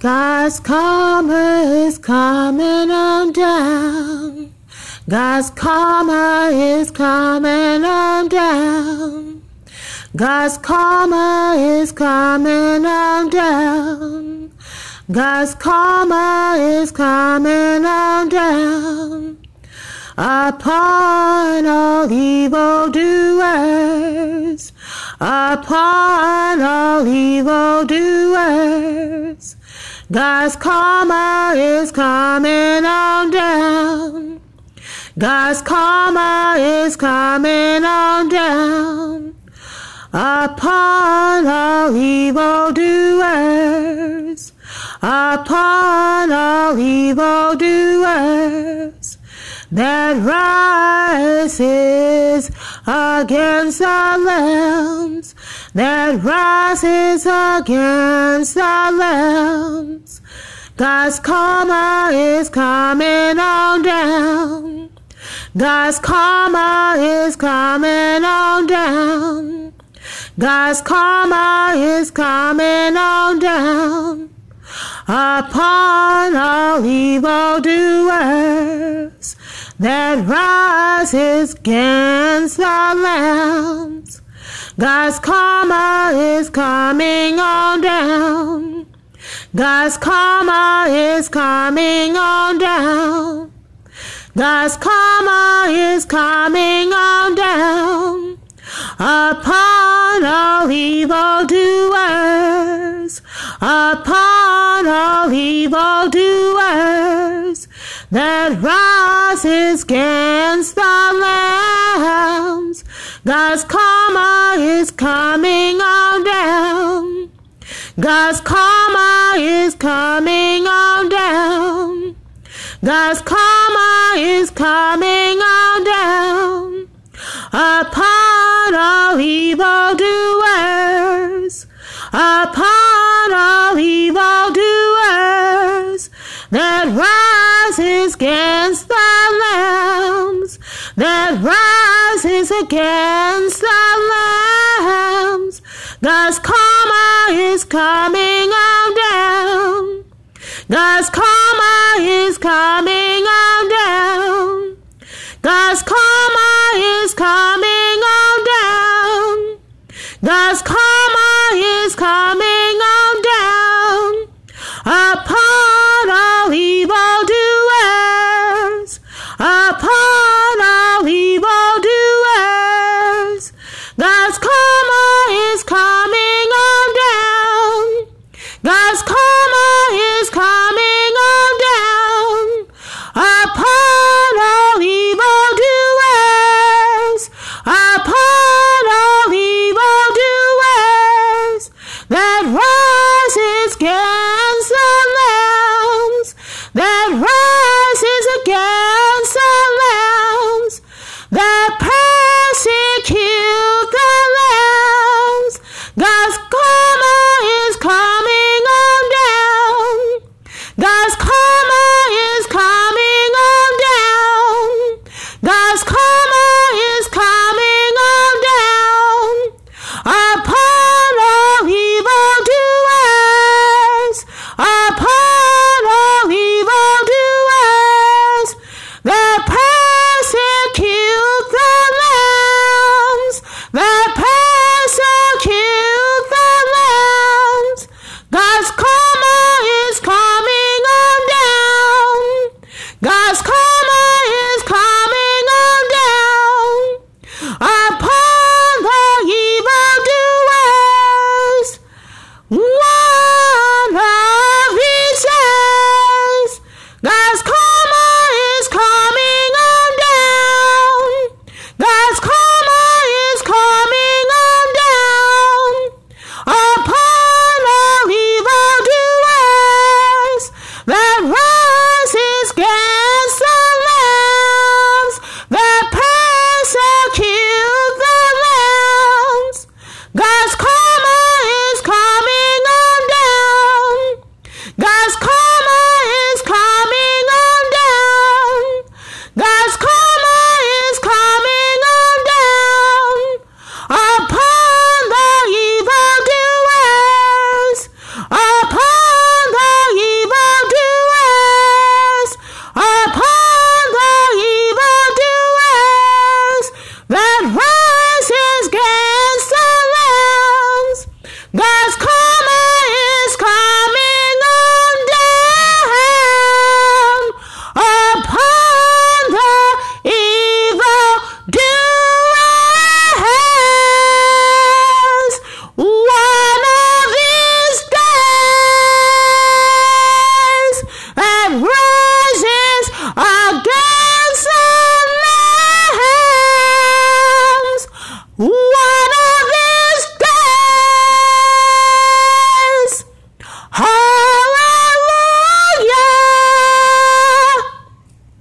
God's karma is coming on down. God's karma is coming on down. God's karma is coming on down. God's karma is coming on down upon all evil doers, upon all evil doers. God's karma is coming on down. God's karma is coming on down. Upon all evil doers, upon all evil doers. That rises against the lambs, that rises against the lambs. God's karma is coming on down. God's karma is coming on down. God's karma is coming on down upon all evil doers that rises against the lambs. God's karma is coming on down. God's karma is coming on down. God's karma is coming on down upon all evil that rises against the lambs. God's karma is coming on down. God's karma is coming on down. God's karma is coming on down upon all evil doers, upon all evil that rises against the lambs. God's karma is coming on down. God's karma is coming God's karma is coming.